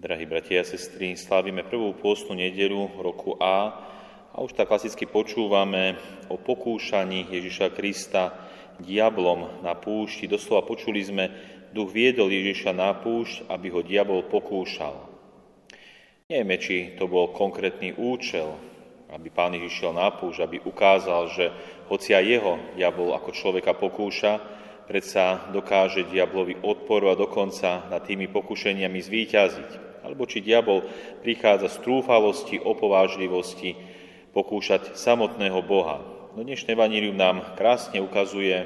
Drahí bratia a sestry, slávime prvú pôstnu nedelu roku A a už tak klasicky počúvame o pokúšaní Ježiša Krista diablom na púšti. Doslova počuli sme, duch viedol Ježiša na púšť, aby ho diabol pokúšal. Nevieme, či to bol konkrétny účel, aby pán Ježiš šiel na púšť, aby ukázal, že hoci aj jeho diabol ako človeka pokúša, predsa dokáže diablovi odporu a dokonca nad tými pokušeniami zvíťaziť. Alebo či diabol prichádza z trúfalosti, opovážlivosti, pokúšať samotného Boha. No dnešné vanílium nám krásne ukazuje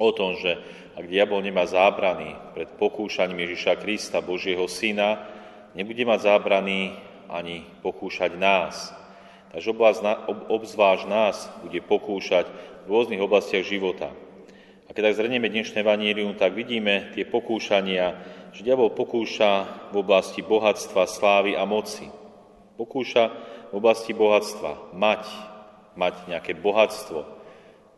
o tom, že ak diabol nemá zábrany pred pokúšaním Ježiša Krista, Božieho Syna, nebude mať zábrany ani pokúšať nás. Takže obzvlášť nás bude pokúšať v rôznych oblastiach života. A keď tak zrnieme dnešné vanílium, tak vidíme tie pokúšania, že diabol pokúša v oblasti bohatstva, slávy a moci. Pokúša v oblasti bohatstva mať, mať nejaké bohatstvo,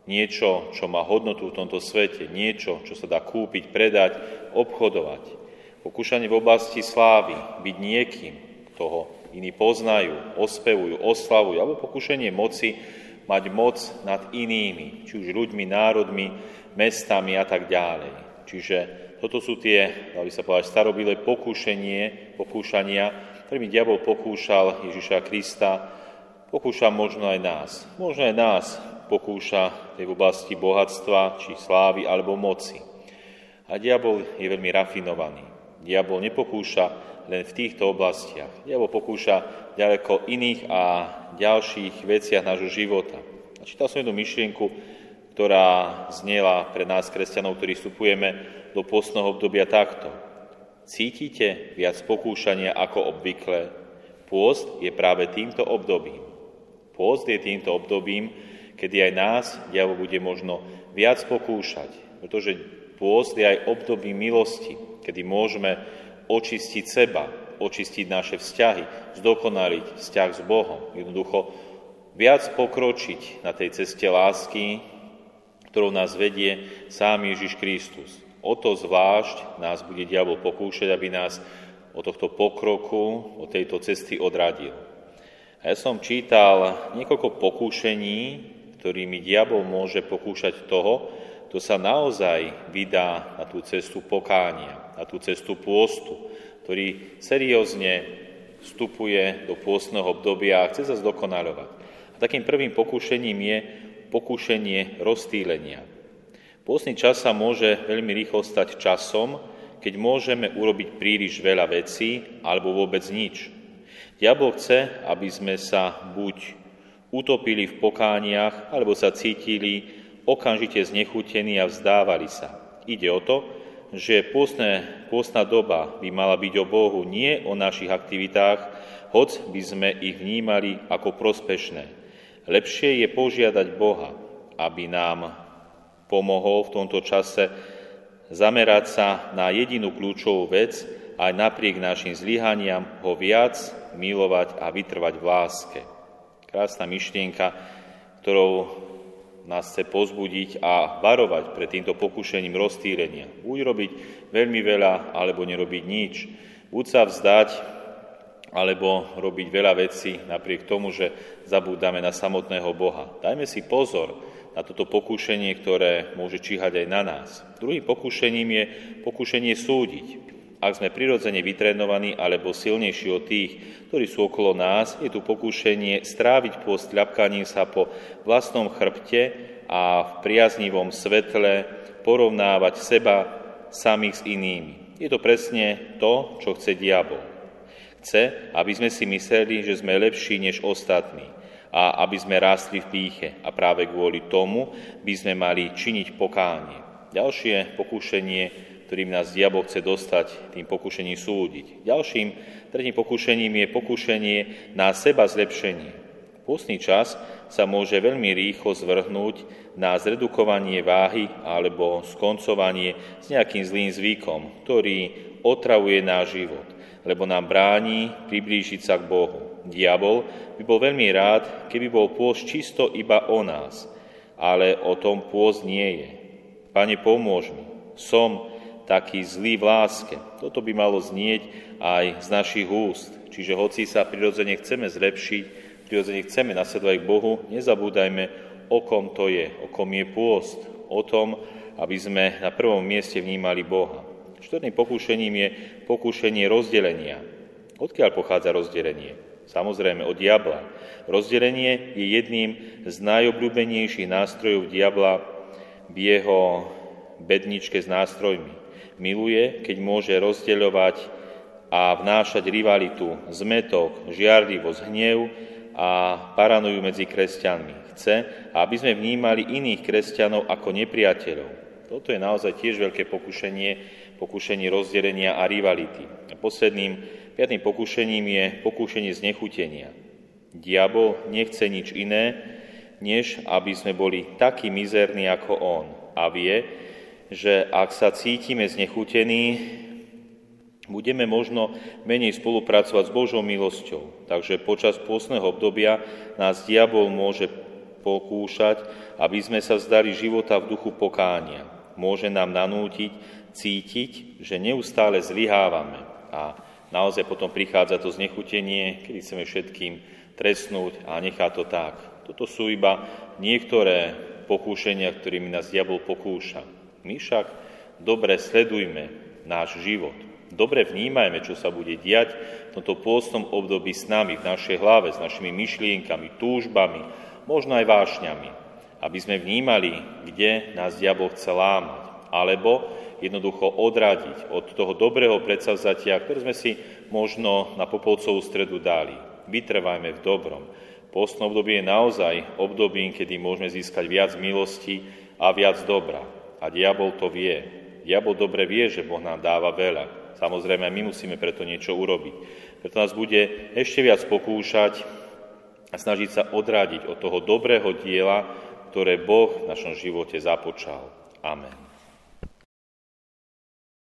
niečo, čo má hodnotu v tomto svete, niečo, čo sa dá kúpiť, predať, obchodovať. Pokúšanie v oblasti slávy, byť niekým, toho iní poznajú, ospevujú, oslavujú, alebo pokúšanie moci, mať moc nad inými, či už ľuďmi, národmi, mestami a tak ďalej. Čiže toto sú tie, dá by sa povedať, starobilé pokúšanie, pokúšania, ktorými diabol pokúšal Ježiša Krista, pokúša možno aj nás. Možno aj nás pokúša v oblasti bohatstva, či slávy, alebo moci. A diabol je veľmi rafinovaný. Diabol nepokúša len v týchto oblastiach. Diabol pokúša ďaleko iných a ďalších veciach nášho života. A čítal som jednu myšlienku, ktorá zniela pre nás, kresťanov, ktorí vstupujeme do postného obdobia takto. Cítite viac pokúšania ako obvykle? Pôst je práve týmto obdobím. Pôst je týmto obdobím, kedy aj nás diabol bude možno viac pokúšať, pretože pôst je aj období milosti, kedy môžeme očistiť seba, očistiť naše vzťahy, zdokonaliť vzťah s Bohom. Jednoducho viac pokročiť na tej ceste lásky, ktorou nás vedie sám Ježiš Kristus. O to zvlášť nás bude diabol pokúšať, aby nás od tohto pokroku, od tejto cesty odradil. A ja som čítal niekoľko pokúšení, ktorými diabol môže pokúšať toho, kto sa naozaj vydá na tú cestu pokánia, na tú cestu pôstu, ktorý seriózne vstupuje do pôstneho obdobia a chce sa zdokonalovať. A takým prvým pokúšením je pokúšenie rozstýlenia. Pôstny čas sa môže veľmi rýchlo stať časom, keď môžeme urobiť príliš veľa vecí alebo vôbec nič. Diabol chce, aby sme sa buď utopili v pokániach, alebo sa cítili okamžite znechutení a vzdávali sa. Ide o to, že pôstne, pôstna doba by mala byť o Bohu, nie o našich aktivitách, hoc by sme ich vnímali ako prospešné. Lepšie je požiadať Boha, aby nám pomohol v tomto čase zamerať sa na jedinú kľúčovú vec, aj napriek našim zlyhaniam ho viac milovať a vytrvať v láske. Krásna myšlienka, ktorou nás chce pozbudiť a varovať pred týmto pokušením roztýrenia. Buď robiť veľmi veľa, alebo nerobiť nič. Buď sa vzdať, alebo robiť veľa vecí napriek tomu, že zabúdame na samotného Boha. Dajme si pozor, na toto pokúšenie, ktoré môže číhať aj na nás. Druhým pokúšením je pokúšenie súdiť. Ak sme prirodzene vytrénovaní alebo silnejší od tých, ktorí sú okolo nás, je tu pokúšenie stráviť pôst ľapkaním sa po vlastnom chrbte a v priaznivom svetle porovnávať seba samých s inými. Je to presne to, čo chce diabol. Chce, aby sme si mysleli, že sme lepší než ostatní a aby sme rástli v píche. A práve kvôli tomu by sme mali činiť pokánie. Ďalšie pokúšenie, ktorým nás diabol chce dostať, tým pokúšením súdiť. Ďalším, tretím pokúšením je pokúšenie na seba zlepšenie. Pôstny čas sa môže veľmi rýchlo zvrhnúť na zredukovanie váhy alebo skoncovanie s nejakým zlým zvykom, ktorý otravuje náš život, lebo nám bráni priblížiť sa k Bohu. Diabol by bol veľmi rád, keby bol pôst čisto iba o nás, ale o tom pôst nie je. Pane, pomôž mi. Som taký zlý v láske. Toto by malo znieť aj z našich úst. Čiže hoci sa prirodzene chceme zlepšiť, prirodzene chceme nasledovať Bohu, nezabúdajme, o kom to je, o kom je pôst, o tom, aby sme na prvom mieste vnímali Boha. Štvrtým pokúšením je pokúšenie rozdelenia. Odkiaľ pochádza rozdelenie? Samozrejme od diabla. Rozdelenie je jedným z najobľúbenejších nástrojov diabla v jeho bedničke s nástrojmi. Miluje, keď môže rozdeľovať a vnášať rivalitu, zmetok, žiarlivosť, hnev a paranujú medzi kresťanmi. Chce, aby sme vnímali iných kresťanov ako nepriateľov. Toto je naozaj tiež veľké pokušenie, pokušenie rozdelenia a rivality. A posledným, piatým pokušením je pokušenie znechutenia. Diabol nechce nič iné, než aby sme boli takí mizerní ako on. A vie, že ak sa cítime znechutení, budeme možno menej spolupracovať s Božou milosťou. Takže počas pôstneho obdobia nás diabol môže pokúšať, aby sme sa vzdali života v duchu pokánia. Môže nám nanútiť cítiť, že neustále zlyhávame a naozaj potom prichádza to znechutenie, kedy chceme všetkým trestnúť a nechá to tak. Toto sú iba niektoré pokúšenia, ktorými nás diabol pokúša. My však dobre sledujme náš život. Dobre vnímajme, čo sa bude diať v tomto pôstnom období s nami, v našej hlave, s našimi myšlienkami, túžbami, možno aj vášňami. Aby sme vnímali, kde nás diabol chce lámať. Alebo jednoducho odradiť od toho dobrého predsavzatia, ktoré sme si možno na Popolcovú stredu dali. Vytrvajme v dobrom. Postné obdobie je naozaj obdobím, kedy môžeme získať viac milosti a viac dobra. A diabol to vie. Diabol dobre vie, že Boh nám dáva veľa. Samozrejme, my musíme preto niečo urobiť. Preto nás bude ešte viac pokúšať a snažiť sa odrádiť od toho dobrého diela, ktoré Boh v našom živote započal. Amen.